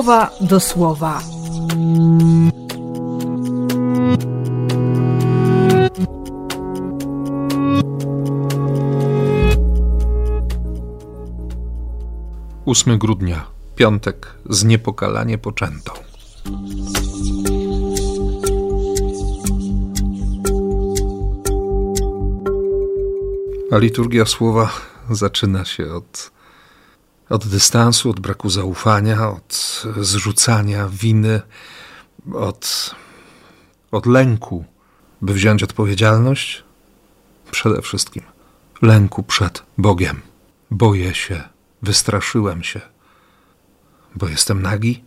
słowa do słowa. Ósmy grudnia, piątek, z niepokalanie poczętą. A liturgia słowa zaczyna się od, od dystansu, od braku zaufania, od zrzucania winy, od, od lęku, by wziąć odpowiedzialność. Przede wszystkim lęku przed Bogiem. Boję się, wystraszyłem się, bo jestem nagi,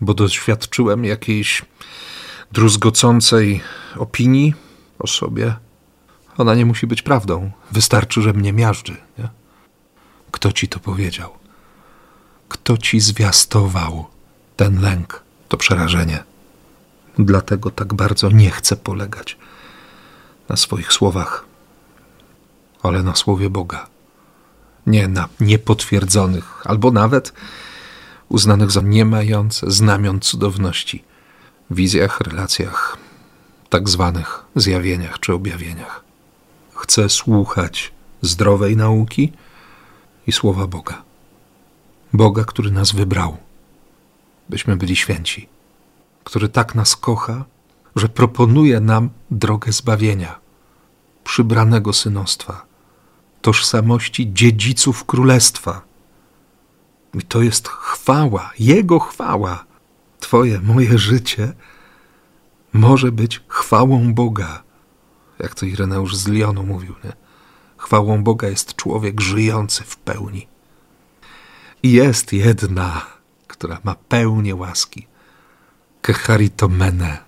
bo doświadczyłem jakiejś druzgocącej opinii o sobie ona nie musi być prawdą. Wystarczy, że mnie miażdży. Nie? Kto ci to powiedział? Kto ci zwiastował ten lęk, to przerażenie? Dlatego tak bardzo nie chcę polegać na swoich słowach, ale na słowie Boga. Nie na niepotwierdzonych, albo nawet uznanych za nie mające znamion cudowności, wizjach, relacjach, tak zwanych zjawieniach czy objawieniach chce słuchać zdrowej nauki i słowa Boga. Boga, który nas wybrał, byśmy byli święci, który tak nas kocha, że proponuje nam drogę zbawienia, przybranego synostwa, tożsamości dziedziców królestwa. I to jest chwała, Jego chwała. Twoje, moje życie może być chwałą Boga jak to Ireneusz z Lyonu mówił, nie? Chwałą Boga jest człowiek żyjący w pełni. I jest jedna, która ma pełnię łaski. Kecharitomene.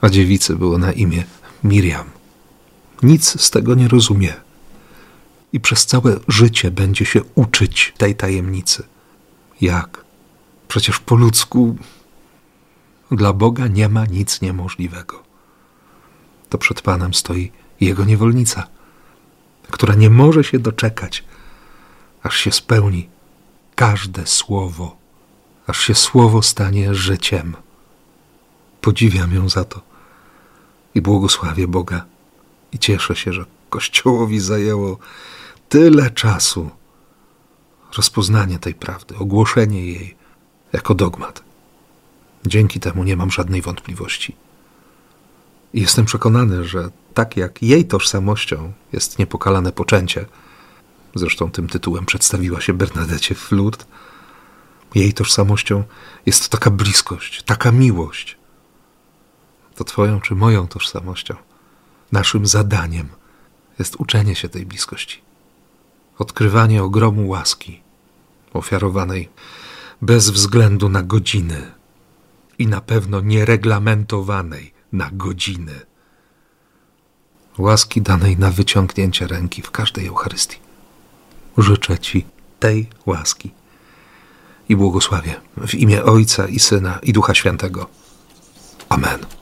A dziewicy było na imię Miriam. Nic z tego nie rozumie. I przez całe życie będzie się uczyć tej tajemnicy. Jak? Przecież po ludzku dla Boga nie ma nic niemożliwego to przed Panem stoi jego niewolnica, która nie może się doczekać, aż się spełni każde słowo, aż się słowo stanie życiem. Podziwiam ją za to i błogosławię Boga i cieszę się, że Kościołowi zajęło tyle czasu rozpoznanie tej prawdy, ogłoszenie jej jako dogmat. Dzięki temu nie mam żadnej wątpliwości. Jestem przekonany, że tak jak jej tożsamością jest niepokalane poczęcie, zresztą tym tytułem przedstawiła się Bernadette Flood, jej tożsamością jest taka bliskość, taka miłość. To Twoją czy moją tożsamością, naszym zadaniem jest uczenie się tej bliskości, odkrywanie ogromu łaski, ofiarowanej bez względu na godziny i na pewno niereglamentowanej na godziny. Łaski danej na wyciągnięcie ręki w każdej Eucharystii. Życzę Ci tej łaski i błogosławię w imię Ojca i Syna i Ducha Świętego. Amen.